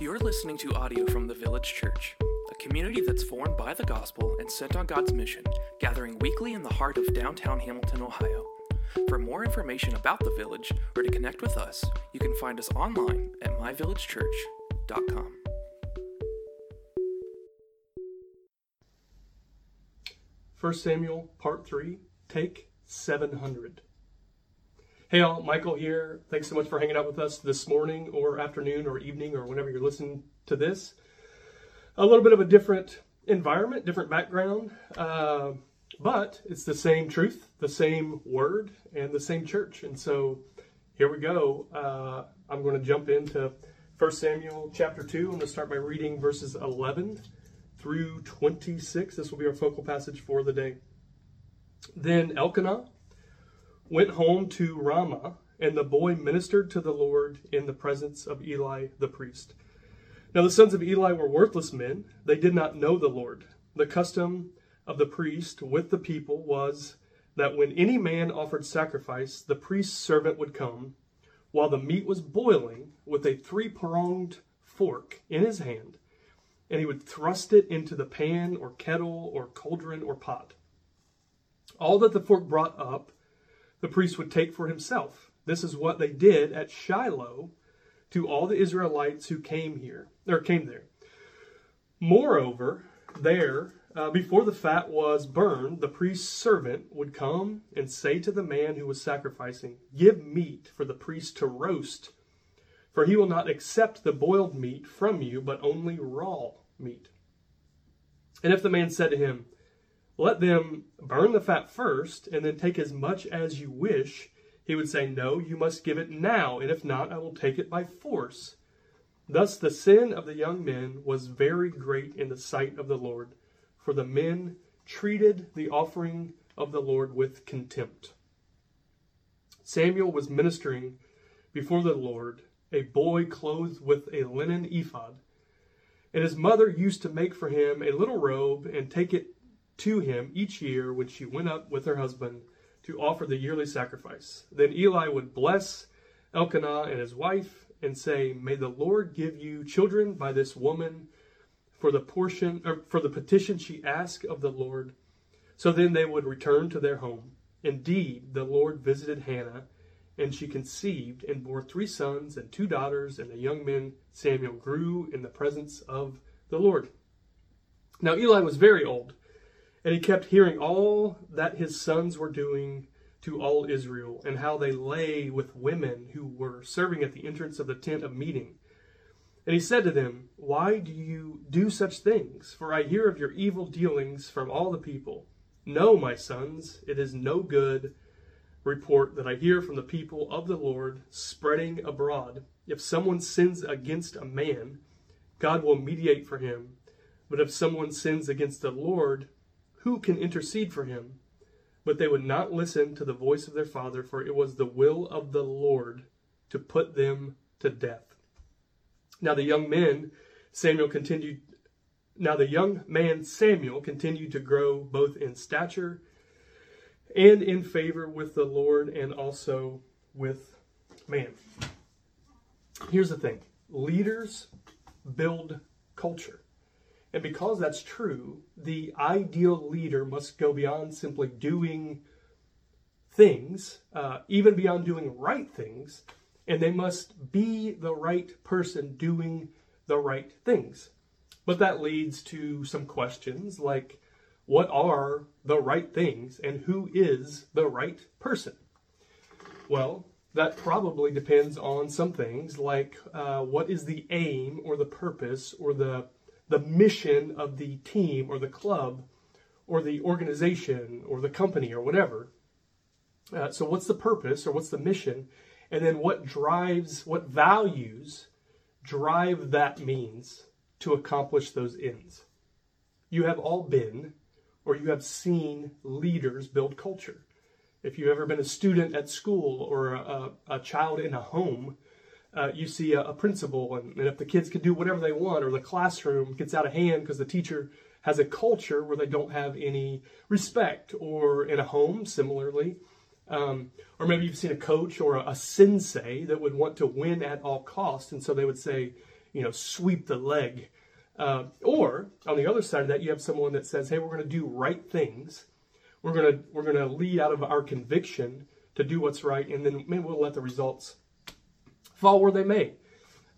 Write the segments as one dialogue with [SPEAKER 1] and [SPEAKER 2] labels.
[SPEAKER 1] You're listening to audio from the Village Church, a community that's formed by the gospel and sent on God's mission, gathering weekly in the heart of downtown Hamilton, Ohio. For more information about the village or to connect with us, you can find us online at myvillagechurch.com.
[SPEAKER 2] First Samuel, Part 3, Take 700. Hey all, Michael here. Thanks so much for hanging out with us this morning or afternoon or evening or whenever you're listening to this. A little bit of a different environment, different background, uh, but it's the same truth, the same word, and the same church. And so here we go. Uh, I'm going to jump into 1 Samuel chapter 2. I'm going to start by reading verses 11 through 26. This will be our focal passage for the day. Then Elkanah went home to Ramah, and the boy ministered to the Lord in the presence of Eli the priest. Now the sons of Eli were worthless men. They did not know the Lord. The custom of the priest with the people was that when any man offered sacrifice, the priest's servant would come while the meat was boiling with a three pronged fork in his hand, and he would thrust it into the pan or kettle or cauldron or pot. All that the fork brought up, the priest would take for himself. This is what they did at Shiloh to all the Israelites who came here or came there. Moreover, there uh, before the fat was burned, the priest's servant would come and say to the man who was sacrificing, "Give meat for the priest to roast, for he will not accept the boiled meat from you, but only raw meat." And if the man said to him, let them burn the fat first, and then take as much as you wish. He would say, No, you must give it now, and if not, I will take it by force. Thus the sin of the young men was very great in the sight of the Lord, for the men treated the offering of the Lord with contempt. Samuel was ministering before the Lord, a boy clothed with a linen ephod. And his mother used to make for him a little robe and take it to him each year when she went up with her husband to offer the yearly sacrifice. Then Eli would bless Elkanah and his wife and say, May the Lord give you children by this woman for the portion or for the petition she asked of the Lord. So then they would return to their home. Indeed, the Lord visited Hannah, and she conceived and bore three sons and two daughters, and the young man Samuel grew in the presence of the Lord. Now Eli was very old and he kept hearing all that his sons were doing to all Israel, and how they lay with women who were serving at the entrance of the tent of meeting. And he said to them, Why do you do such things? For I hear of your evil dealings from all the people. No, my sons, it is no good report that I hear from the people of the Lord spreading abroad. If someone sins against a man, God will mediate for him. But if someone sins against the Lord, who can intercede for him? But they would not listen to the voice of their father, for it was the will of the Lord to put them to death. Now the young men, Samuel continued. Now the young man Samuel continued to grow both in stature and in favor with the Lord and also with man. Here's the thing leaders build culture. And because that's true, the ideal leader must go beyond simply doing things, uh, even beyond doing right things, and they must be the right person doing the right things. But that leads to some questions like what are the right things and who is the right person? Well, that probably depends on some things like uh, what is the aim or the purpose or the the mission of the team or the club or the organization or the company or whatever. Uh, so, what's the purpose or what's the mission? And then, what drives, what values drive that means to accomplish those ends? You have all been or you have seen leaders build culture. If you've ever been a student at school or a, a child in a home, uh, you see a, a principal, and, and, if the kids can do whatever they want, or the classroom gets out of hand because the teacher has a culture where they don't have any respect, or in a home, similarly. Um, or maybe you've seen a coach or a, a sensei that would want to win at all costs, and so they would say, you know, sweep the leg. Uh, or on the other side of that, you have someone that says, "Hey, we're going to do right things. We're going to we're going to lead out of our conviction to do what's right, and then maybe we'll let the results fall where they may."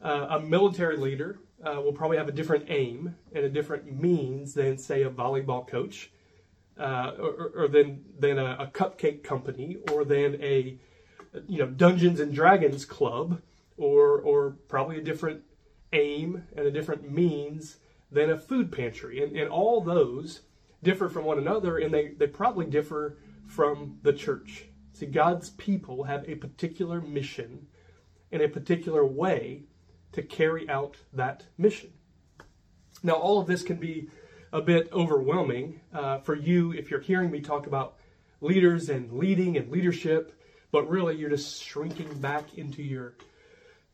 [SPEAKER 2] Uh, a military leader uh, will probably have a different aim and a different means than, say, a volleyball coach, uh, or, or, than than a, a, cupcake company, or than a you know Dungeons and Dragons club, or or probably a different aim and a different means than a food pantry. And, and all those differ from one another, and they, they probably differ from the church. See, God's people have a particular mission in a particular way to carry out that mission. Now, all of this can be a bit overwhelming uh, for you if you're hearing me talk about leaders and leading and leadership, but really you're just shrinking back into your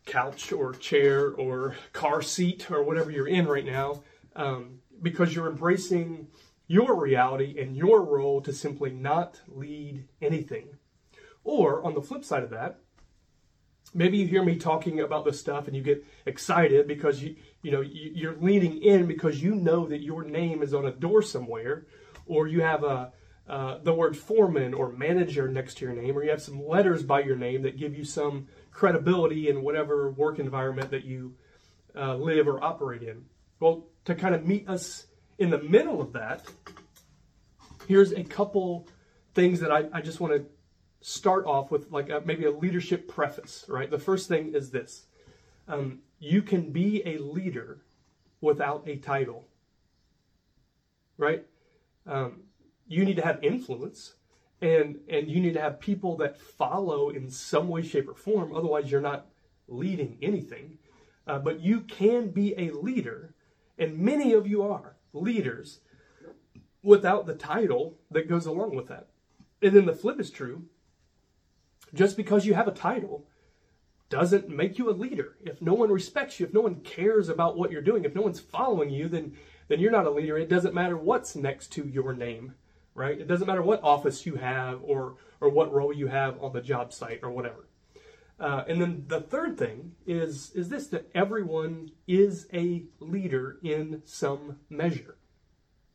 [SPEAKER 2] couch or chair or car seat or whatever you're in right now um, because you're embracing your reality and your role to simply not lead anything. Or on the flip side of that, maybe you hear me talking about this stuff and you get excited because you you know you're leaning in because you know that your name is on a door somewhere or you have a uh, the word foreman or manager next to your name or you have some letters by your name that give you some credibility in whatever work environment that you uh, live or operate in. Well, to kind of meet us in the middle of that, here's a couple things that I, I just want to start off with, like a, maybe a leadership preface, right? The first thing is this. Um, you can be a leader without a title, right? Um, you need to have influence, and and you need to have people that follow in some way shape or form. Otherwise you're not leading anything. Uh, but you can be a leader and many of you are leaders without the title that goes along with that. And then the flip is true just because you have a title doesn't make you a leader if no one respects you if no one cares about what you're doing if no one's following you then then you're not a leader it doesn't matter what's next to your name right? It doesn't matter what office you have or or what role you have on the job site or whatever. Uh, and then the third thing is is this that everyone is a leader in some measure,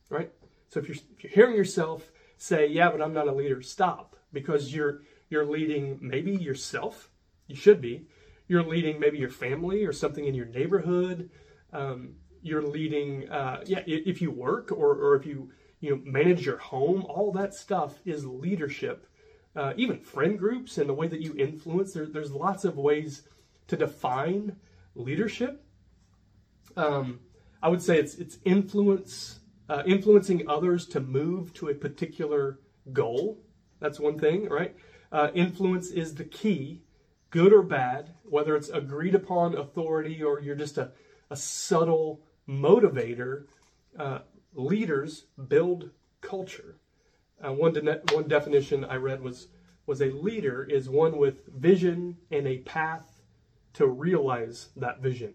[SPEAKER 2] right? So if you're, if you're hearing yourself say, "Yeah, but I'm not a leader," stop because you're you're leading maybe yourself. You should be. You're leading maybe your family or something in your neighborhood. Um, you're leading, uh, yeah, if you work or, or if you you know, manage your home, all that stuff is leadership. Uh, even friend groups and the way that you influence, there, there's lots of ways to define leadership. Um, I would say it's it's influence, uh, influencing others to move to a particular goal. That's one thing, right? Uh, influence is the key, good or bad, whether it's agreed upon authority or you're just a, a subtle motivator. Uh, leaders build culture. Uh, one, de- one definition I read was was a leader is one with vision and a path to realize that vision,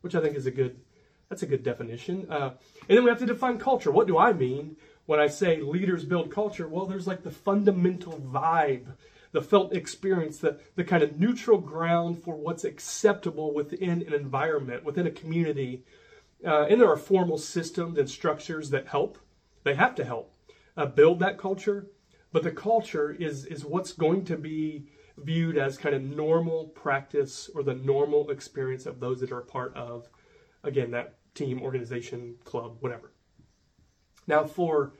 [SPEAKER 2] which I think is a good that's a good definition. Uh, and then we have to define culture. What do I mean when I say leaders build culture? Well, there's like the fundamental vibe, the felt experience, the, the kind of neutral ground for what's acceptable within an environment, within a community, uh, and there are formal systems and structures that help. They have to help uh, build that culture. But the culture is, is what's going to be viewed as kind of normal practice or the normal experience of those that are a part of, again, that team, organization, club, whatever. Now, for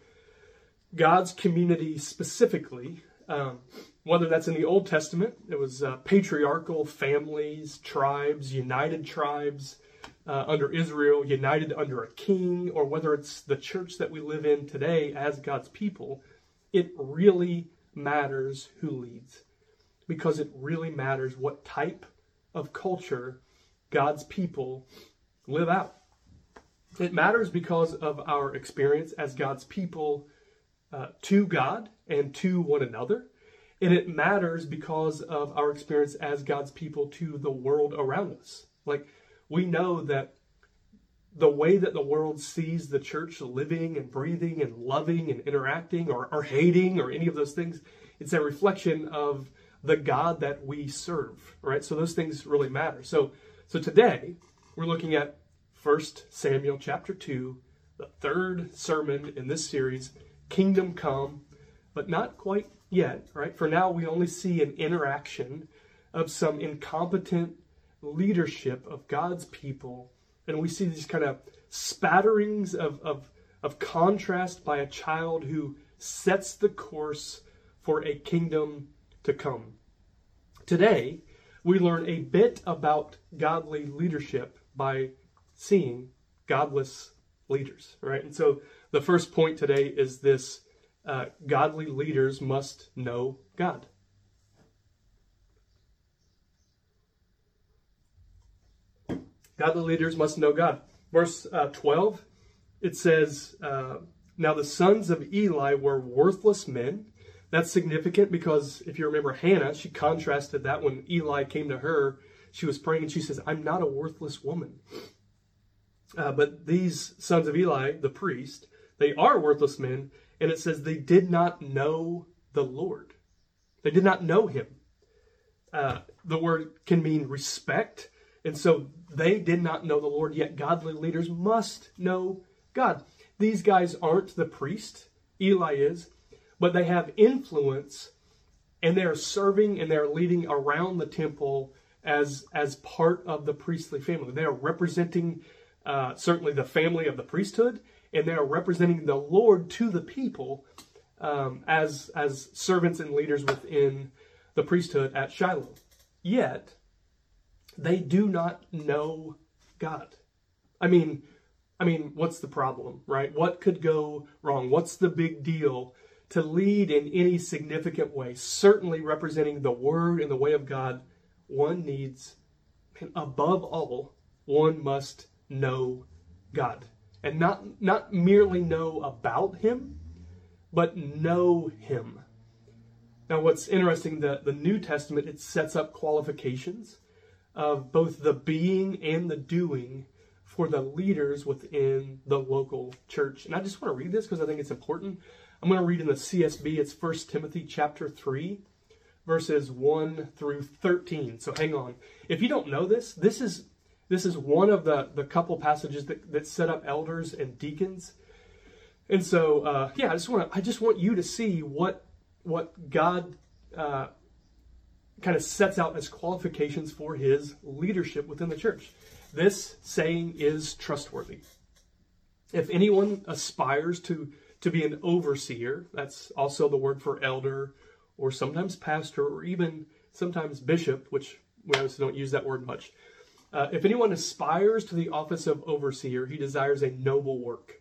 [SPEAKER 2] God's community specifically, um, whether that's in the Old Testament, it was uh, patriarchal families, tribes, united tribes uh, under Israel, united under a king, or whether it's the church that we live in today as God's people, it really matters who leads because it really matters what type of culture God's people live out. It matters because of our experience as God's people uh, to God and to one another. And it matters because of our experience as God's people to the world around us. Like, we know that the way that the world sees the church living and breathing and loving and interacting or, or hating or any of those things, it's a reflection of the God that we serve, right? So those things really matter. So, so today, We're looking at 1 Samuel chapter 2, the third sermon in this series, Kingdom Come, but not quite yet, right? For now, we only see an interaction of some incompetent leadership of God's people, and we see these kind of spatterings of, of, of contrast by a child who sets the course for a kingdom to come. Today, we learn a bit about godly leadership by seeing godless leaders, right? And so the first point today is this uh, godly leaders must know God. Godly leaders must know God. Verse uh, 12, it says, uh, Now the sons of Eli were worthless men that's significant because if you remember Hannah, she contrasted that when Eli came to her, she was praying and she says, I'm not a worthless woman. Uh, but these sons of Eli, the priest, they are worthless men, and it says they did not know the Lord. They did not know him. Uh, the word can mean respect, and so they did not know the Lord, yet godly leaders must know God. These guys aren't the priest, Eli is but they have influence and they're serving and they're leading around the temple as as part of the priestly family. They are representing uh, certainly the family of the priesthood, and they are representing the Lord to the people um, as as servants and leaders within the priesthood at Shiloh. Yet they do not know God. I mean, I mean, what's the problem, right? What could go wrong? What's the big deal to lead in any significant way, certainly representing the Word and the way of God, one needs, and above all, one must know God. And not, not merely know about Him, but know Him. Now, what's interesting, the, the New Testament, it sets up qualifications of both the being and the doing for the leaders within the local church. And I just want to read this because I think it's important. I'm going to read in the CSB. It's 1 Timothy chapter 3, verses 1 through 13. So hang on. If you don't know this, this is this is one of the, the couple passages that, that set up elders and deacons. And so, uh, yeah, I just want to I just want you to see what what God uh, kind of sets out as qualifications for His leadership within the church. This saying is trustworthy. If anyone aspires to to be an overseer. That's also the word for elder, or sometimes pastor, or even sometimes bishop, which we obviously don't use that word much. Uh, if anyone aspires to the office of overseer, he desires a noble work.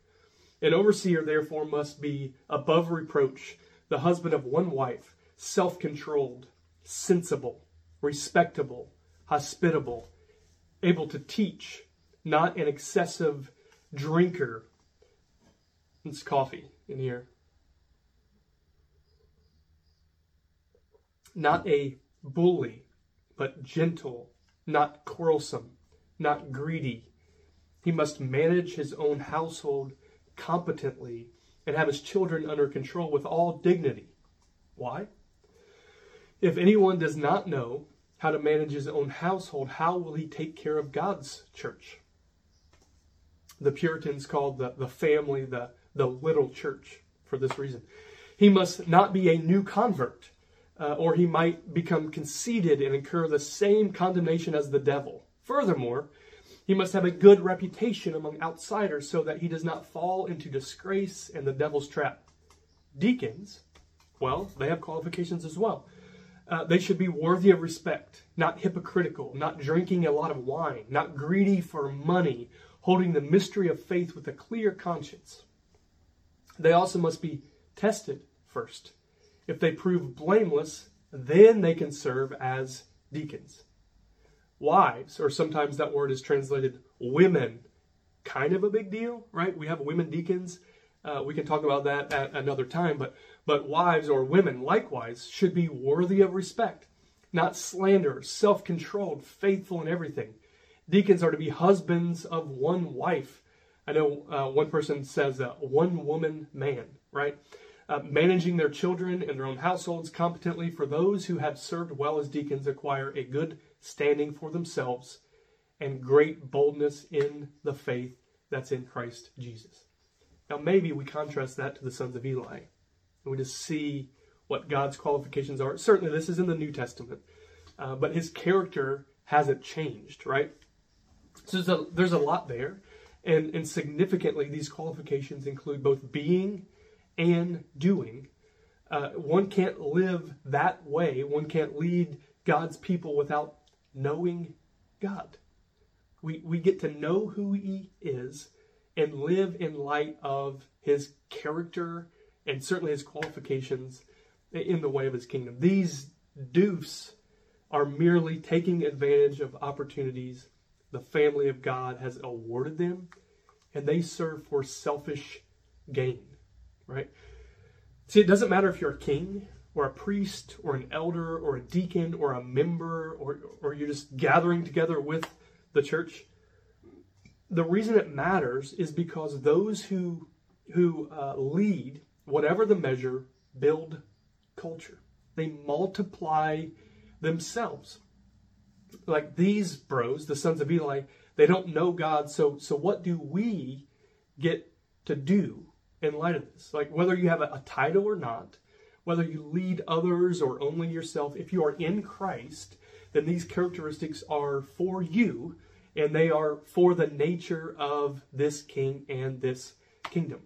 [SPEAKER 2] An overseer, therefore, must be above reproach, the husband of one wife, self controlled, sensible, respectable, hospitable, able to teach, not an excessive drinker. It's coffee in here. Not a bully, but gentle, not quarrelsome, not greedy. He must manage his own household competently and have his children under control with all dignity. Why? If anyone does not know how to manage his own household, how will he take care of God's church? The Puritans called the, the family the the little church for this reason. He must not be a new convert, uh, or he might become conceited and incur the same condemnation as the devil. Furthermore, he must have a good reputation among outsiders so that he does not fall into disgrace and the devil's trap. Deacons, well, they have qualifications as well. Uh, they should be worthy of respect, not hypocritical, not drinking a lot of wine, not greedy for money, holding the mystery of faith with a clear conscience. They also must be tested first. If they prove blameless, then they can serve as deacons. Wives, or sometimes that word is translated women, kind of a big deal, right? We have women deacons. Uh, we can talk about that at another time, but but wives or women likewise should be worthy of respect, not slanderers, self-controlled, faithful in everything. Deacons are to be husbands of one wife, I know uh, one person says uh, one woman man, right? Uh, managing their children and their own households competently for those who have served well as deacons acquire a good standing for themselves and great boldness in the faith that's in Christ Jesus. Now, maybe we contrast that to the sons of Eli, and we just see what God's qualifications are. Certainly, this is in the New Testament, uh, but his character hasn't changed, right? So there's a, there's a lot there. And, and significantly, these qualifications include both being and doing. Uh, one can't live that way, one can't lead God's people without knowing God. We, we get to know who He is and live in light of His character and certainly His qualifications in the way of His kingdom. These do's are merely taking advantage of opportunities the family of God has awarded them, and they serve for selfish gain, right? See, it doesn't matter if you're a king or a priest or an elder or a deacon or a member or, or you're just gathering together with the church. The reason it matters is because those who who uh, lead, whatever the measure, build culture. They multiply themselves. Like these bros, the sons of Eli, they don't know God. So, so what do we get to do in light of this? Like whether you have a, a title or not, whether you lead others or only yourself, if you are in Christ, then these characteristics are for you and they are for the nature of this king and this kingdom.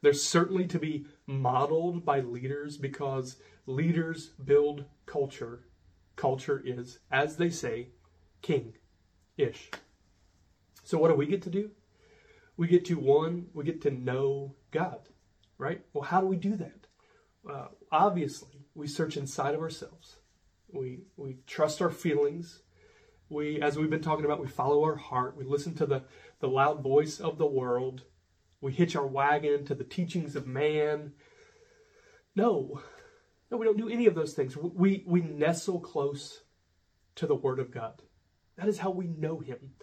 [SPEAKER 2] They're certainly to be modeled by leaders because leaders build culture culture is, as they say, king ish. So, what do we get to do? We get to one, we get to know God, right? Well, how do we do that? Uh, obviously, we search inside of ourselves. We we trust our feelings. We, as we've been talking about, we follow our heart. We listen to the the loud voice of the world. We hitch our wagon to the teachings of man. No, no, we don't do any of those things. We, we nestle close to the Word of God. That is how we know Him.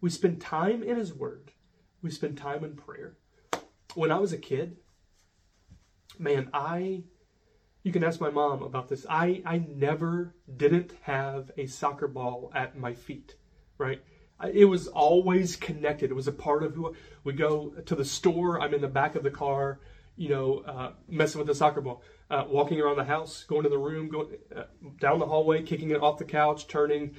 [SPEAKER 2] We spend time in His Word, we spend time in prayer. When I was a kid, man, I, you can ask my mom about this. I, I never didn't have a soccer ball at my feet, right? it was always connected. It was a part of who I, we go to the store. I'm in the back of the car, you know, uh, messing with the soccer ball uh, walking around the house, going to the room, going uh, down the hallway, kicking it off the couch, turning,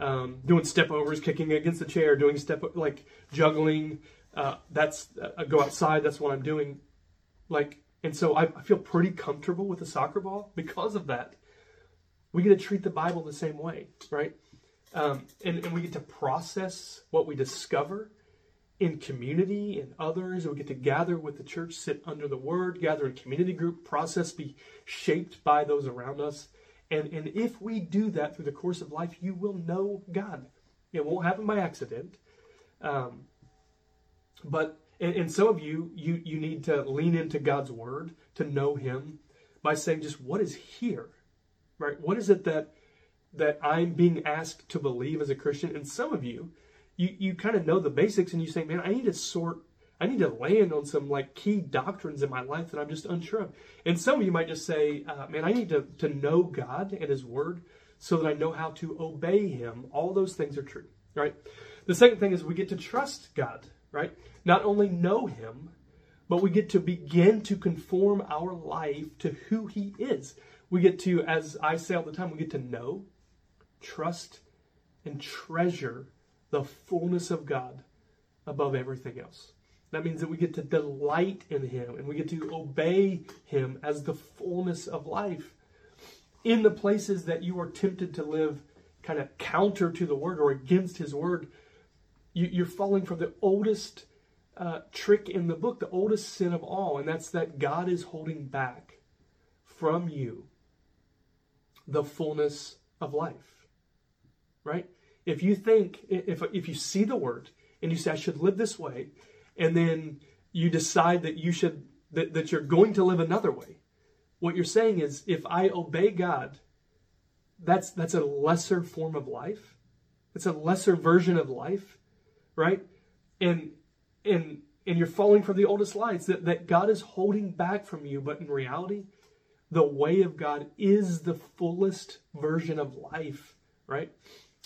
[SPEAKER 2] um, doing step overs, kicking against the chair, doing step like juggling. Uh, that's uh, I go outside. That's what I'm doing. Like, and so I, I feel pretty comfortable with the soccer ball because of that. We get to treat the Bible the same way, right? Um, and, and we get to process what we discover in community and others. We get to gather with the church, sit under the word, gather in community group, process, be shaped by those around us. And, and if we do that through the course of life, you will know God. It won't happen by accident. Um, but and, and some of you, you you need to lean into God's word to know Him by saying just what is here, right? What is it that that I'm being asked to believe as a Christian? And some of you, you, you kind of know the basics and you say, man, I need to sort, I need to land on some like key doctrines in my life that I'm just unsure of. And some of you might just say, uh, man, I need to, to know God and His Word so that I know how to obey Him. All those things are true, right? The second thing is we get to trust God, right? Not only know Him, but we get to begin to conform our life to who He is. We get to, as I say all the time, we get to know, trust, and treasure the fullness of God above everything else. That means that we get to delight in Him and we get to obey Him as the fullness of life. In the places that you are tempted to live kind of counter to the Word or against His Word, you, are falling from the oldest uh, trick in the book, the oldest sin of all, and that's that God is holding back from you the fullness of life. Right? If you think, if, if you see the word and you say, I should live this way, and then you decide that you should, that, that you're going to live another way, what you're saying is, if I obey God, that's, that's a lesser form of life. It's a lesser version of life, right? And, and, and you're falling from the oldest lies that, that God is holding back from you, but in reality, the way of God is the fullest version of life, right?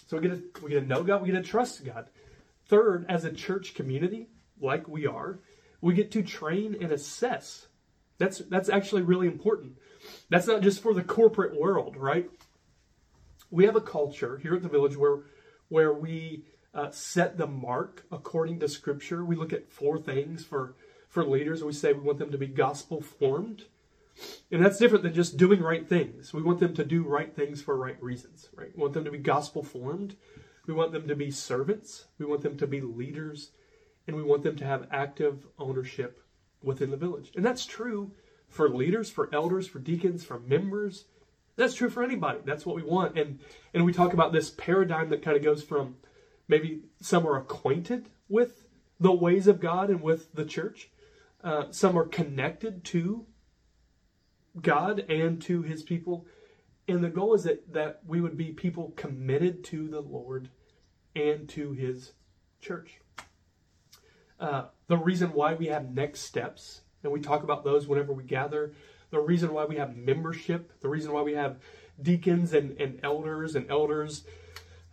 [SPEAKER 2] So we get to, we get to know God, we get to trust God. Third, as a church community, like we are, we get to train and assess. That's that's actually really important. That's not just for the corporate world, right? We have a culture here at the village where where we uh, set the mark according to Scripture. We look at four things for for leaders. We say we want them to be gospel formed, and that's different than just doing right things. We want them to do right things for right reasons, right? We want them to be gospel formed. We want them to be servants. We want them to be leaders. And we want them to have active ownership within the village. And that's true for leaders, for elders, for deacons, for members. That's true for anybody. That's what we want. And and we talk about this paradigm that kind of goes from maybe some are acquainted with the ways of God and with the church. Uh, some are connected to God and to his people. And the goal is that, that we would be people committed to the Lord and to his church. Uh, the reason why we have next steps, and we talk about those whenever we gather, the reason why we have membership, the reason why we have deacons and, and elders and elders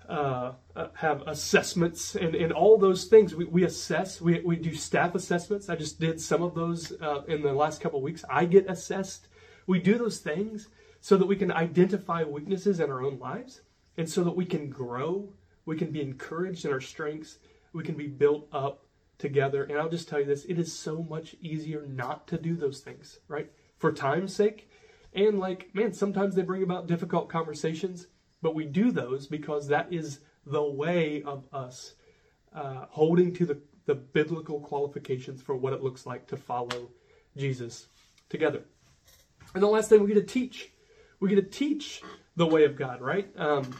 [SPEAKER 2] uh, uh, have assessments and, and all those things. We, we assess, we, we do staff assessments. I just did some of those uh, in the last couple weeks. I get assessed. We do those things so that we can identify weaknesses in our own lives and so that we can grow, we can be encouraged in our strengths, we can be built up together. And I'll just tell you this it is so much easier not to do those things, right? For time's sake. And like, man, sometimes they bring about difficult conversations but we do those because that is the way of us uh, holding to the, the biblical qualifications for what it looks like to follow Jesus together. And the last thing we get to teach. We get to teach the way of God, right? Um,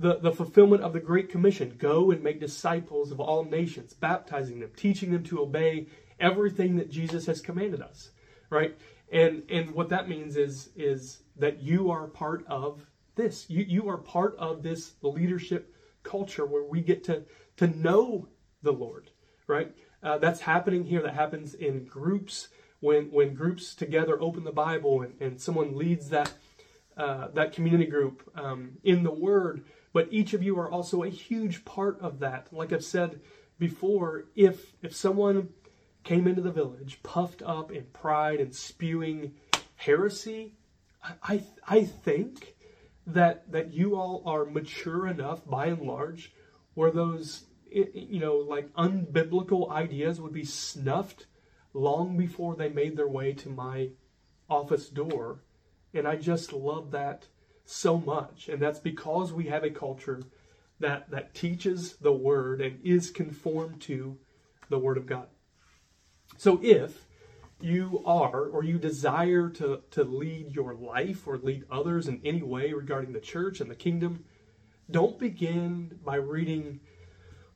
[SPEAKER 2] the, the fulfillment of the Great Commission go and make disciples of all nations, baptizing them, teaching them to obey everything that Jesus has commanded us, right? And and what that means is is that you are part of this. You, you are part of this leadership culture where we get to, to know the Lord, right? Uh, that's happening here. That happens in groups when when groups together open the Bible and, and someone leads that uh, that community group um, in the Word. But each of you are also a huge part of that. Like I've said before, if if someone came into the village puffed up in pride and spewing heresy, I I, I think that that you all are mature enough by and large where those you know like unbiblical ideas would be snuffed long before they made their way to my office door. And i just love that so much. And that's because we have a culture that that teaches the word and is conformed to the word of god. So if you are or you desire to, to lead your life or lead others in any way regarding the church and the kingdom, don't begin by reading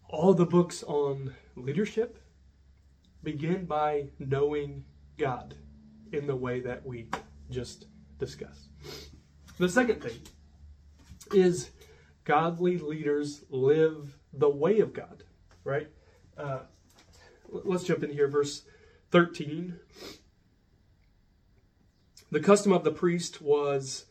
[SPEAKER 2] all the books on leadership. Begin by knowing God in the way that we just discussed. The second thing is godly leaders live the way of God, right? Uh, let's jump in here, verse 13. The custom of the priest was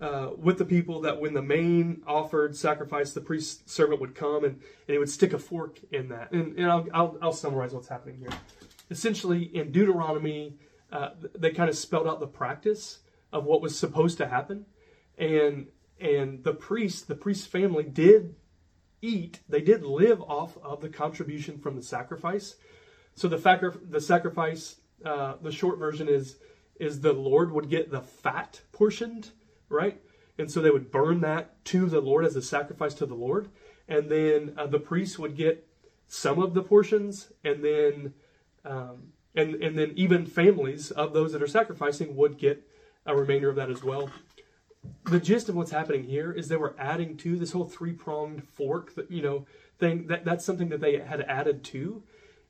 [SPEAKER 2] uh, with the people that when the main offered sacrifice, the priest servant would come and, and he would stick a fork in that. And, and I'll, I'll, I'll summarize what's happening here. Essentially, in Deuteronomy, uh, they kind of spelled out the practice of what was supposed to happen. And and the priest, the priest's family did eat, they did live off of the contribution from the sacrifice. So the, factor, the sacrifice, uh, the short version is is the Lord would get the fat portioned, right? And so they would burn that to the Lord as a sacrifice to the Lord, and then uh, the priest would get some of the portions, and then um, and and then even families of those that are sacrificing would get a remainder of that as well. The gist of what's happening here is they were adding to this whole three pronged fork, that you know, thing. That that's something that they had added to,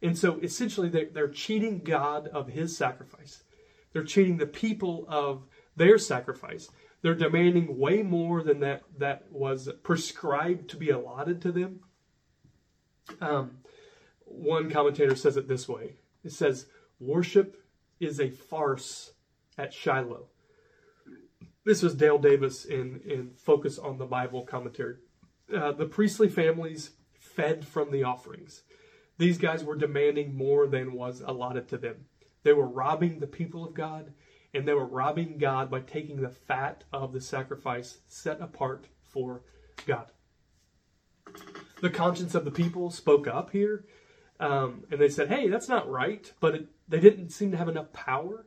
[SPEAKER 2] and so essentially, they're, they're cheating God of his sacrifice. They're cheating the people of their sacrifice. They're demanding way more than that, that was prescribed to be allotted to them. Um, one commentator says it this way it says, Worship is a farce at Shiloh. This was Dale Davis in, in Focus on the Bible commentary. uh, the priestly families fed from the offerings. These guys were demanding more than was allotted to them. They were robbing the people of God, and they were robbing God by taking the fat of the sacrifice set apart for God. The conscience of the people spoke up here, um, and they said, hey, that's not right, but it, they didn't seem to have enough power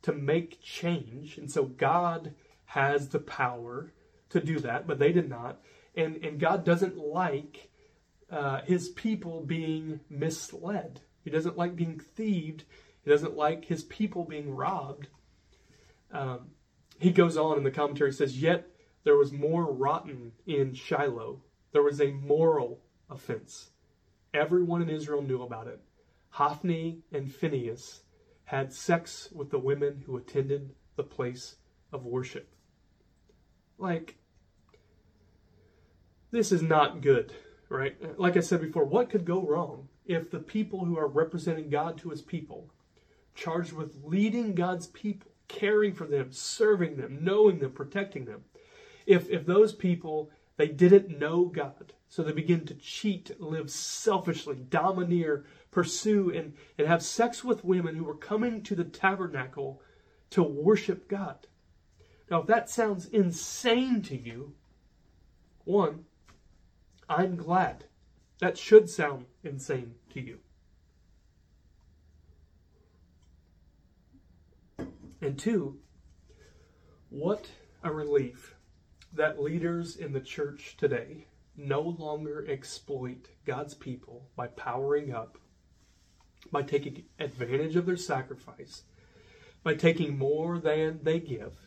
[SPEAKER 2] to make change, and so God has the power to do that, but they did not. And, and God doesn't like uh, his people being misled. He doesn't like being thieved. He doesn't like his people being robbed. Um, he goes on in the commentary says, Yet there was more rotten in Shiloh. There was a moral offense. Everyone in Israel knew about it. Hophni and Phinehas had sex with the women who attended the place of worship. Like, this is not good, right? Like I said before, what could go wrong if the people who are representing God to his people, charged with leading God's people, caring for them, serving them, knowing them, protecting them, if, if those people, they didn't know God, so they begin to cheat, live selfishly, domineer, pursue, and, and have sex with women who were coming to the tabernacle to worship God. Now, if that sounds insane to you, one, I'm glad. That should sound insane to you. And two, what a relief that leaders in the church today no longer exploit God's people by powering up, by taking advantage of their sacrifice, by taking more than they give,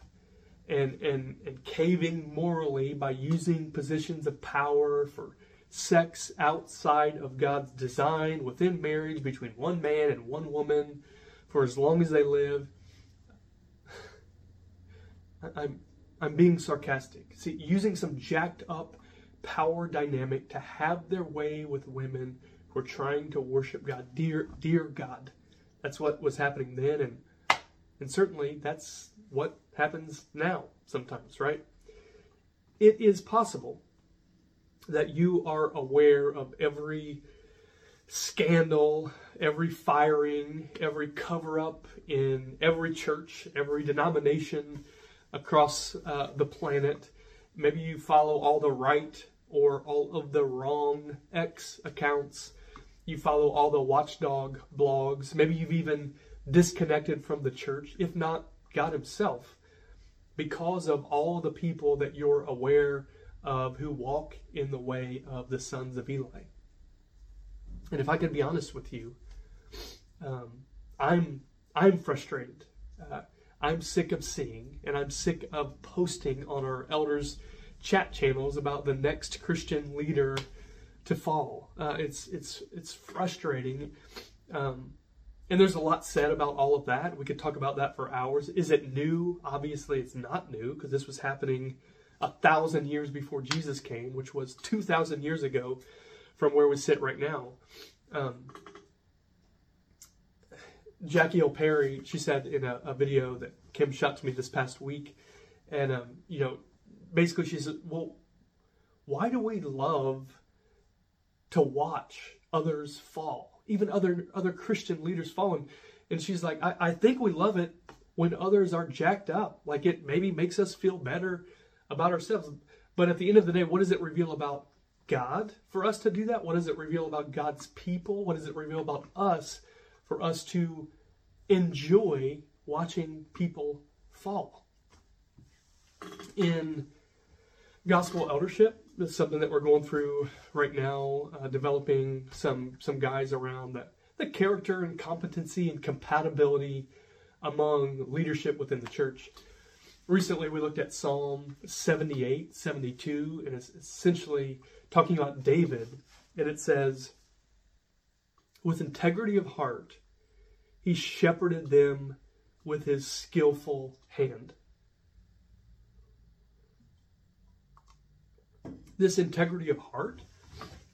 [SPEAKER 2] and, and, and caving morally by using positions of power for sex outside of God's design within marriage between one man and one woman for as long as they live. I'm, I'm being sarcastic. See, using some jacked up power dynamic to have their way with women who are trying to worship God. Dear, dear God. That's what was happening then, and and certainly that's what happens now sometimes, right? It is possible that you are aware of every scandal, every firing, every cover up in every church, every denomination across uh, the planet. Maybe you follow all the right or all of the wrong X accounts. You follow all the watchdog blogs. Maybe you've even disconnected from the church, if not God Himself, because of all the people that you're aware of who walk in the way of the sons of Eli. And if I could be honest with you, um, I'm I'm frustrated. Uh, I'm sick of seeing, and I'm sick of posting on our elders' chat channels about the next Christian leader to fall. Uh, it's it's it's frustrating. Um, and there's a lot said about all of that. We could talk about that for hours. Is it new? Obviously, it's not new because this was happening a thousand years before Jesus came, which was 2,000 years ago from where we sit right now. Um, Jackie Hill Perry, she said in a, a, video that Kim shot to me this past week, and um, you know, basically she said, "Well, why do we love to watch others fall?" Even other other Christian leaders falling. And she's like, I, I think we love it when others are jacked up. Like it maybe makes us feel better about ourselves. But at the end of the day, what does it reveal about God for us to do that? What does it reveal about God's people? What does it reveal about us for us to enjoy watching people fall? In gospel eldership, something that we're going through right now, uh, developing some some guys around the, the character and competency and compatibility among leadership within the church. Recently, we looked at Psalm 78, 72, and it's essentially talking about David, and it says, With integrity of heart, he shepherded them with his skillful hand. This integrity of heart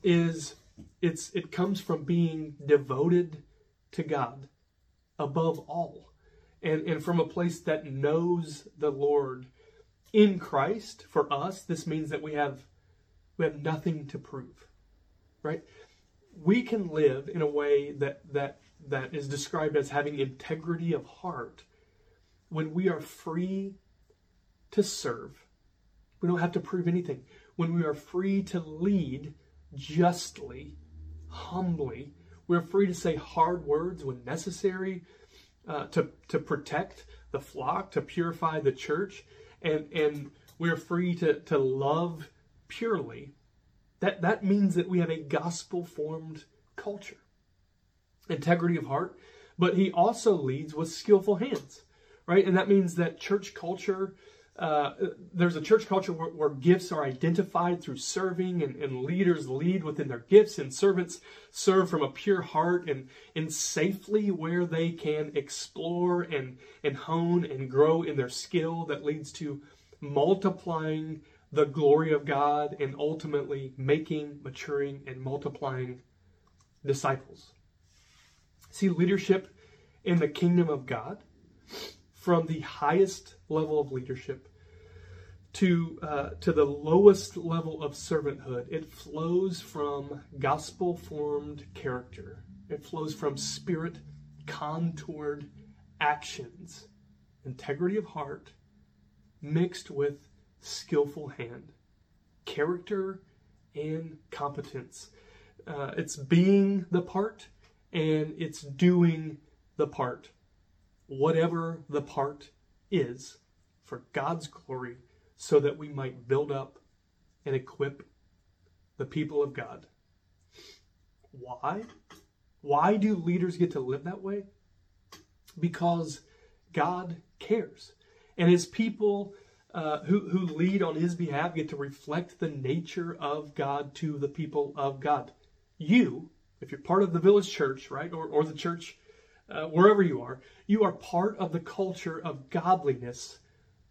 [SPEAKER 2] is it's it comes from being devoted to God above all and and from a place that knows the Lord in Christ for us this means that we have We have nothing to prove, right? We can live in a way that that that is described as having integrity of heart when we are free to serve. We don't have to prove anything. When we are free to lead justly, humbly, we're free to say hard words when necessary, uh, to, to protect the flock, to purify the church, and, and we're free to, to love purely. That, that means that we have a gospel formed culture, integrity of heart, but he also leads with skillful hands, right? And that means that church culture uh, there's a church culture where, where, gifts are identified through serving and, and, leaders lead within their gifts and servants serve from a pure heart and, and safely where they can explore and, and hone and grow in their skill that leads to multiplying the glory of God and ultimately making, maturing, and multiplying disciples. See, leadership in the kingdom of God from the highest level of leadership to uh, to the lowest level of servanthood. It flows from gospel formed character. It flows from spirit contoured actions, integrity of heart, mixed with skillful hand, character and competence. Uh, it's being the part and it's doing the part whatever the part is for God's glory so that we might build up and equip the people of God. Why? Why do leaders get to live that way? Because God cares. And his people uh, who, who lead on his behalf get to reflect the nature of God to the people of God. You, if you're part of the village church, right, or, or the church uh, wherever you are, you are part of the culture of godliness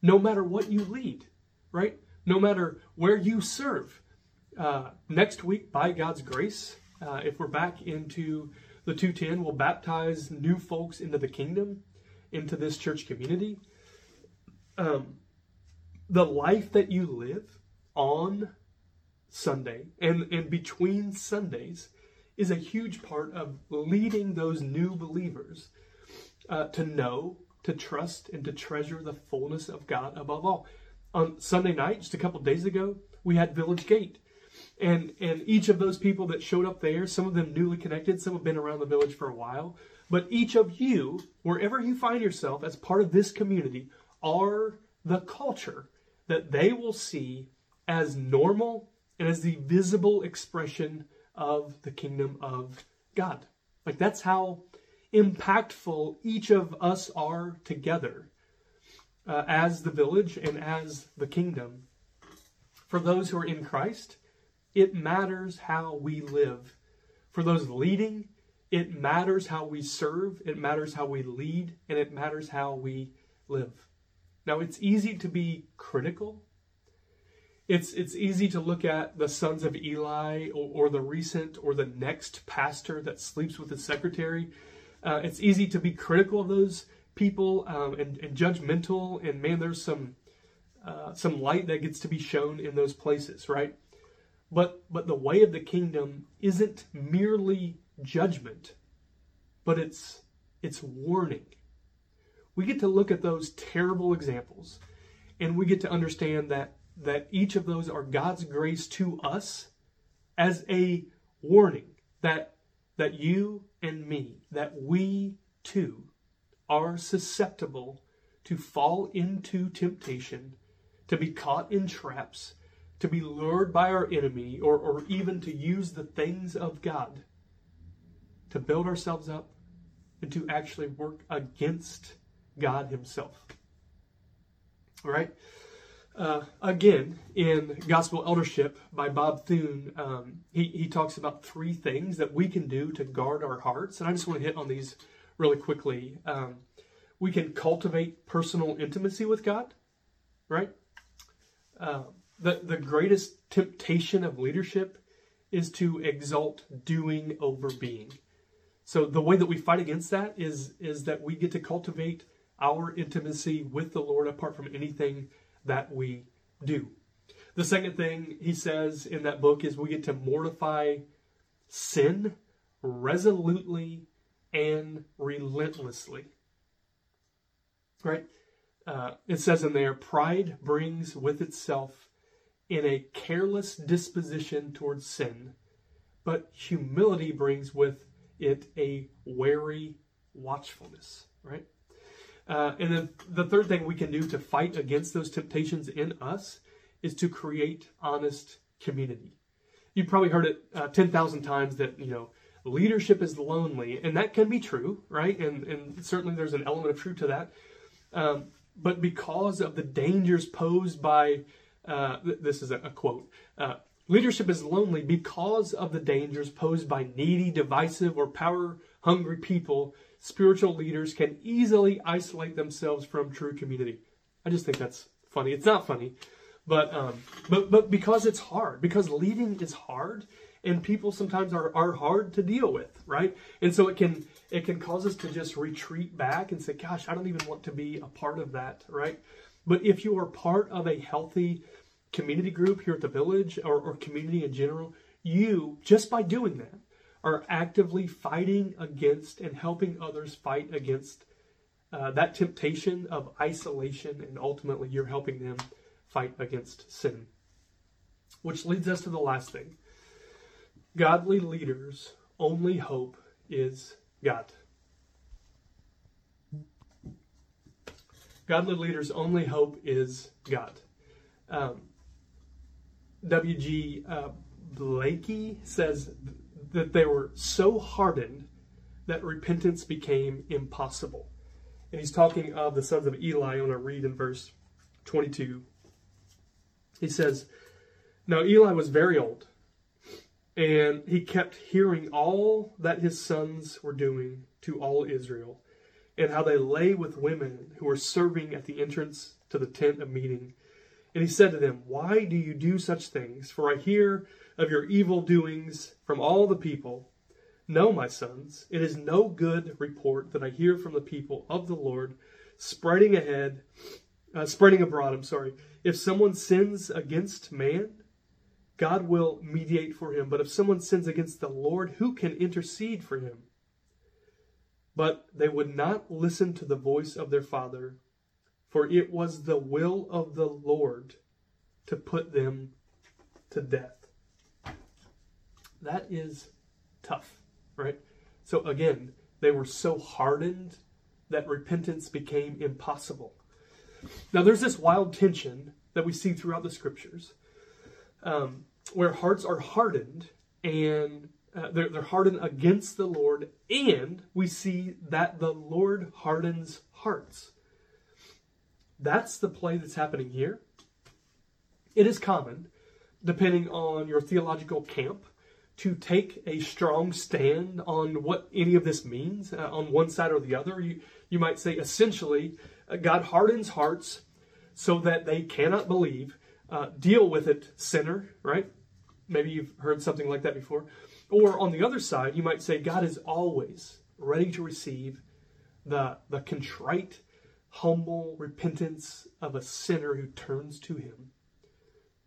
[SPEAKER 2] no matter what you lead, right? No matter where you serve. Uh, next week, by God's grace, uh, if we're back into the 210, we'll baptize new folks into the kingdom, into this church community. Um, the life that you live on Sunday and, and between Sundays is a huge part of leading those new believers uh, to know, to trust, and to treasure the fullness of God above all. On Sunday night, just a couple days ago, we had Village Gate. And, and each of those people that showed up there, some of them newly connected, some have been around the village for a while, but each of you, wherever you find yourself as part of this community, are the culture that they will see as normal and as the visible expression of the kingdom of God. Like that's how impactful each of us are together uh, as the village and as the kingdom. For those who are in Christ, it matters how we live. For those leading, it matters how we serve, it matters how we lead, and it matters how we live. Now, it's easy to be critical it's it's easy to look at the sons of Eli or, or the recent or the next pastor that sleeps with his secretary. Uh, it's easy to be critical of those people um, and, and, judgmental. And man, there's some uh, some light that gets to be shown in those places, right? But but the way of the kingdom isn't merely judgment, but it's it's warning. We get to look at those terrible examples, and we get to understand that that each of those are God's grace to us as a warning that that you and me that we too are susceptible to fall into temptation to be caught in traps to be lured by our enemy or, or even to use the things of god to build ourselves up and to actually work against god himself. All right uh, again, in Gospel Eldership by Bob Thune, um, he, he talks about three things that we can do to guard our hearts. And I just want to hit on these really quickly. Um, we can cultivate personal intimacy with God, right? Uh, the, the greatest temptation of leadership is to exalt doing over being. So the way that we fight against that is, is that we get to cultivate our intimacy with the Lord apart from anything that we do. The second thing he says in that book is we get to mortify sin resolutely and relentlessly. Right? Uh, it says in there, pride brings with itself in a careless disposition towards sin, but humility brings with it a wary watchfulness, right? Uh, and then the third thing we can do to fight against those temptations in us is to create honest community. You've probably heard it uh, 10,000 times that, you know, leadership is lonely, and that can be true, right? And, and certainly there's an element of truth to that. Um, but because of the dangers posed by, uh, th- this is a, a quote, uh, leadership is lonely because of the dangers posed by needy, divisive, or power hungry people. Spiritual leaders can easily isolate themselves from true community. I just think that's funny. It's not funny, but um, but but because it's hard, because leading is hard, and people sometimes are, are hard to deal with, right? And so it can it can cause us to just retreat back and say, gosh, I don't even want to be a part of that, right? But if you are part of a healthy community group here at the village or, or community in general, you, just by doing that, are actively fighting against and helping others fight against uh, that temptation of isolation, and ultimately you're helping them fight against sin. Which leads us to the last thing Godly leaders' only hope is God. Godly leaders' only hope is God. Um, W.G. Uh, Blaikie says that they were so hardened that repentance became impossible. And he's talking of the sons of Eli. I want to read in verse 22. He says, Now Eli was very old and he kept hearing all that his sons were doing to all Israel, and how they lay with women who were serving at the entrance to the tent of meeting. And he said to them, Why do you do such things? For I hear of your evil doings from all the people. No, my sons, it is no good report that I hear from the people of the Lord, spreading ahead, uh, spreading abroad. I'm sorry. If someone sins against man, God will mediate for him. But if someone sins against the Lord, who can intercede for him? But they would not listen to the voice of their father, for it was the will of the Lord to put them to death. That is tough, right? So again, they were so hardened that repentance became impossible. Now, there's this wild tension that we see throughout the scriptures. Um, where hearts are hardened and uh, they're, they're hardened against the Lord, and we see that the Lord hardens hearts. That's the play that's happening here. It is common, depending on your theological camp, to take a strong stand on what any of this means uh, on one side or the other. You, you might say essentially, uh, God hardens hearts so that they cannot believe. Uh, deal with it, sinner, right? Maybe you've heard something like that before. Or on the other side, you might say God is always ready to receive the, the contrite, humble repentance of a sinner who turns to him.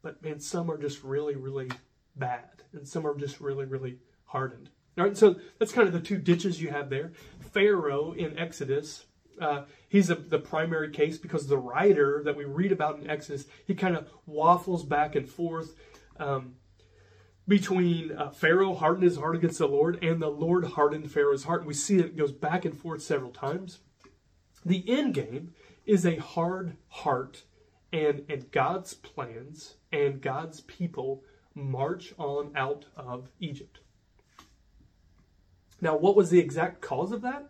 [SPEAKER 2] But man, some are just really, really bad, and some are just really, really hardened. All right, so that's kind of the two ditches you have there. Pharaoh in Exodus, uh, he's a, the primary case because the writer that we read about in Exodus, he kind of waffles back and forth. Um, between uh, Pharaoh hardened his heart against the Lord and the Lord hardened Pharaoh's heart. And we see it goes back and forth several times. The end game is a hard heart, and, and God's plans and God's people march on out of Egypt. Now, what was the exact cause of that?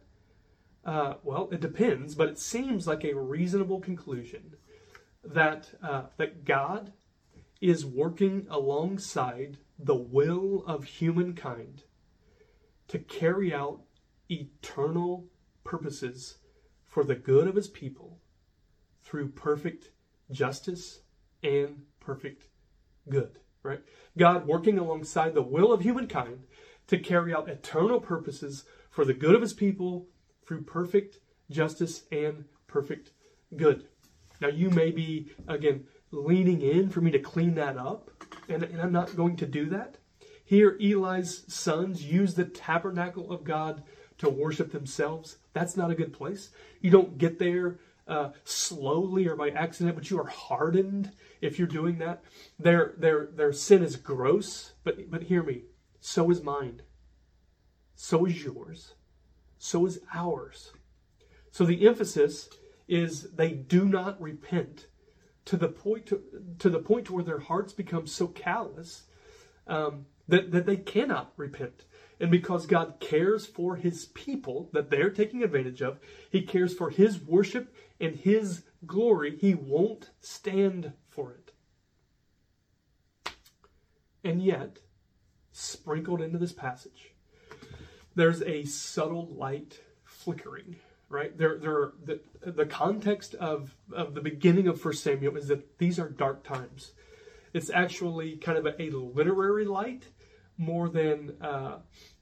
[SPEAKER 2] Uh, well, it depends, but it seems like a reasonable conclusion that uh, that God is working alongside the will of humankind to carry out eternal purposes for the good of his people through perfect justice and perfect good, right? God working alongside the will of humankind to carry out eternal purposes for the good of his people through perfect justice and perfect good. Now, you may be, again, leaning in for me to clean that up, and, and I'm not going to do that. Here, Eli's sons use the tabernacle of God to worship themselves. That's not a good place. You don't get there uh, slowly or by accident, but you are hardened if you're doing that. Their their their sin is gross, but but hear me. So is mine. So is yours. So is ours. So the emphasis is they do not repent to the point to, to the point where their hearts become so callous um, that, that they cannot repent. And because God cares for his people that they're taking advantage of, he cares for his worship and his glory, he won't stand for it. And yet, sprinkled into this passage, there's a subtle light flickering right? There, there, the, the context of, of the beginning of First Samuel is that these are dark times. It's actually kind of a, a literary light more than uh,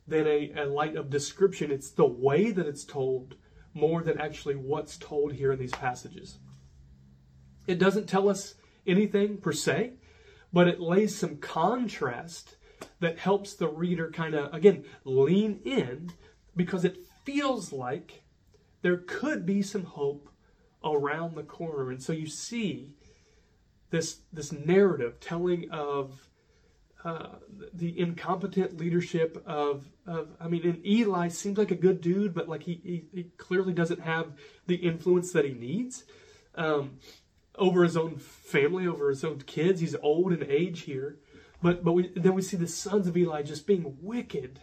[SPEAKER 2] than a, a light of description. It's the way that it's told more than actually what's told here in these passages. It doesn't tell us anything per se, but it lays some contrast that helps the reader kind of, again, lean in because it feels like there could be some hope around the corner. And so you see this, this narrative telling of uh, the incompetent leadership of, of, I mean, and Eli seems like a good dude, but like he, he, he clearly doesn't have the influence that he needs um, over his own family, over his own kids. He's old in age here. But, but we, then we see the sons of Eli just being wicked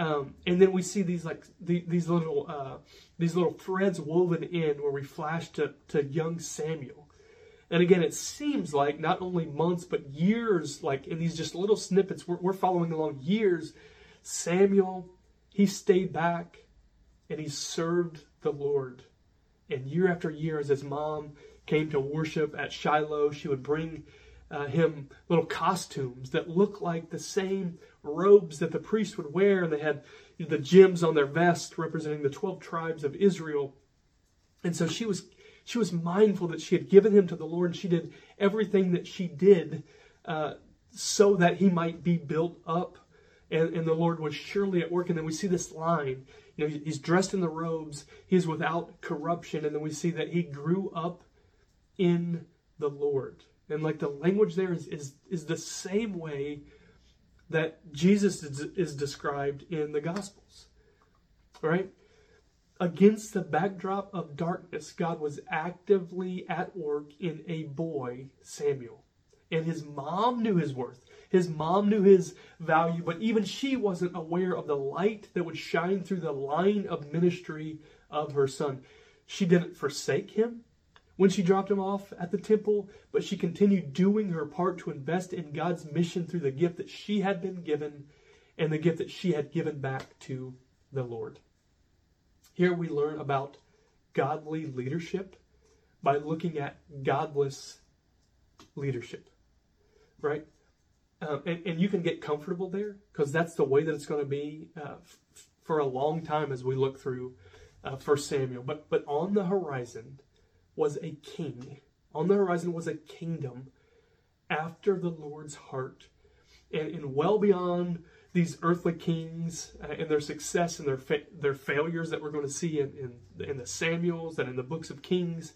[SPEAKER 2] um, and then we see these like the, these little uh, these little threads woven in where we flash to, to young Samuel. And again, it seems like not only months but years, like in these just little snippets, we're, we're following along years. Samuel, he stayed back and he served the Lord. And year after year, as his mom came to worship at Shiloh, she would bring uh, him little costumes that look like the same robes that the priest would wear, and they had the gems on their vest representing the 12 tribes of Israel. And so she was she was mindful that she had given him to the Lord, and she did everything that she did uh, so that he might be built up. And, and the Lord was surely at work. And then we see this line. You know, he's dressed in the robes. He is without corruption. And then we see that he grew up in the Lord. And like the language there is, is, is the same way that Jesus is, is described in the Gospels. Right? Against the backdrop of darkness, God was actively at work in a boy, Samuel. And his mom knew his worth. His mom knew his value, but even she wasn't aware of the light that would shine through the line of ministry of her son. She didn't forsake him when she dropped him off at the temple, but she continued doing her part to invest in God's mission through the gift that she had been given and the gift that she had given back to the Lord. Here we learn about godly leadership by looking at godless leadership, right? Um, and, and, you can get comfortable there because that's the way that it's going to be uh, f- for a long time as we look through uh, First Samuel. But but on the horizon, was a king. On the horizon was a kingdom after the Lord's heart. And, and well beyond these earthly kings uh, and their success and their fa- their failures that we're going to see in, in, in the Samuels and in the books of Kings,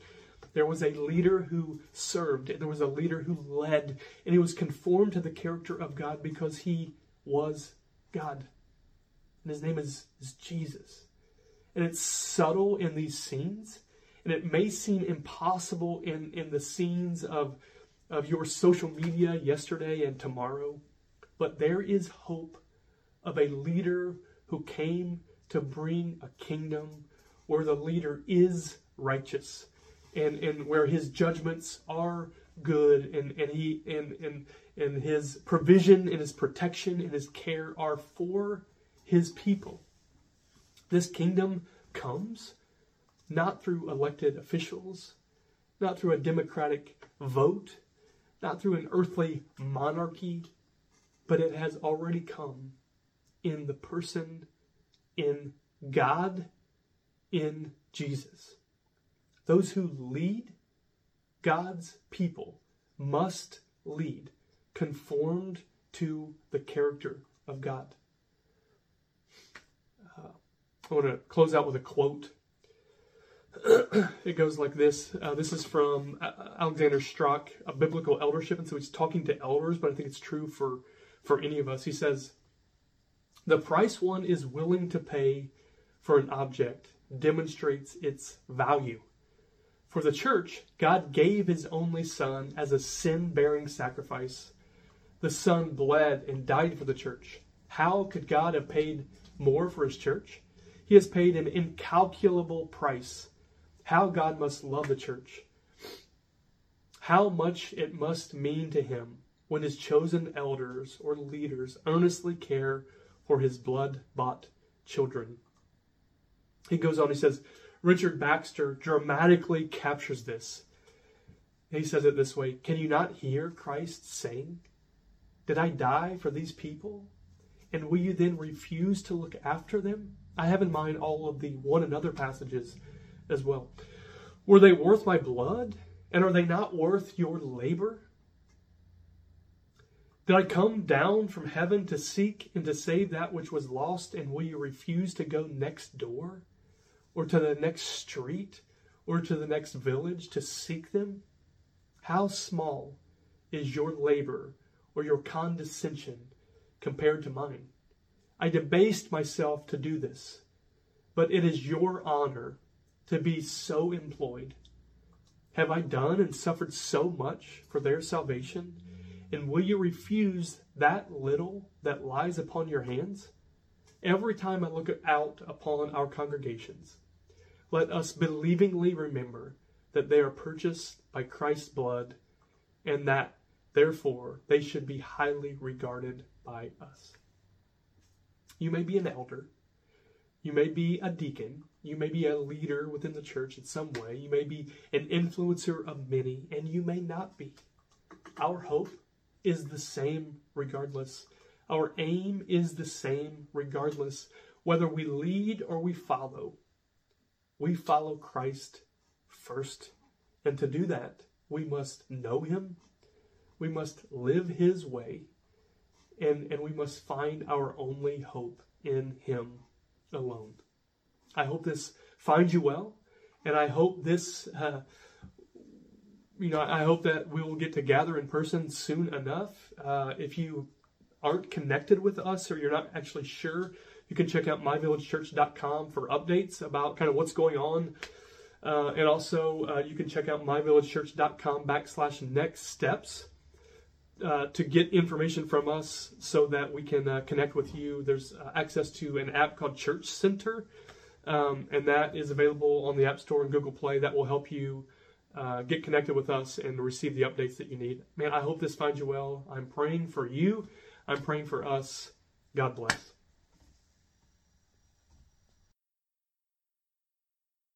[SPEAKER 2] there was a leader who served, and there was a leader who led, and he was conformed to the character of God because he was God. And his name is, is Jesus. And it's subtle in these scenes, and it may seem impossible in, in the scenes of, of your social media yesterday and tomorrow, but there is hope of a leader who came to bring a kingdom where the leader is righteous and, and where his judgments are good and, and he and, and and his provision and his protection and his care are for his people. This kingdom comes not through elected officials, not through a democratic vote, not through an earthly monarchy, but it has already come in the person, in God, in Jesus. Those who lead God's people must lead conformed to the character of God. Uh, I want to close out with a quote. it goes like this. Uh, this is from uh, Alexander Strauch, a biblical eldership, and so he's talking to elders, but I think it's true for for any of us. He says, "The price one is willing to pay for an object demonstrates its value." For the church, God gave his only Son as a sin bearing sacrifice. The Son bled and died for the church. How could God have paid more for his church? He has paid an incalculable price. How God must love the church. How much it must mean to him when his chosen elders or leaders earnestly care for his blood bought children. He goes on, he says, Richard Baxter dramatically captures this. He says it this way Can you not hear Christ saying, Did I die for these people? And will you then refuse to look after them? I have in mind all of the one another passages as well. Were they worth my blood? And are they not worth your labor? Did I come down from heaven to seek and to save that which was lost, and will you refuse to go next door? or to the next street or to the next village to seek them? How small is your labor or your condescension compared to mine? I debased myself to do this, but it is your honor to be so employed. Have I done and suffered so much for their salvation? And will you refuse that little that lies upon your hands? Every time I look out upon our congregations, let us believingly remember that they are purchased by Christ's blood and that, therefore, they should be highly regarded by us. You may be an elder, you may be a deacon, you may be a leader within the church in some way, you may be an influencer of many, and you may not be. Our hope is the same regardless. Our aim is the same regardless. Whether we lead or we follow, we follow Christ first. And to do that, we must know him, we must live his way, and, and we must find our only hope in him alone. I hope this finds you well, and I hope this, uh, you know, I hope that we will get to gather in person soon enough. Uh, if you aren't connected with us or you're not actually sure you can check out myvillagechurch.com for updates about kind of what's going on. Uh, and also, uh, you can check out myvillagechurch.com backslash next steps uh, to get information from us so that we can uh, connect with you. There's uh, access to an app called Church Center, um, and that is available on the App Store and Google Play. That will help you uh, get connected with us and receive the updates that you need. Man, I hope this finds you well. I'm praying for you. I'm praying for us. God bless.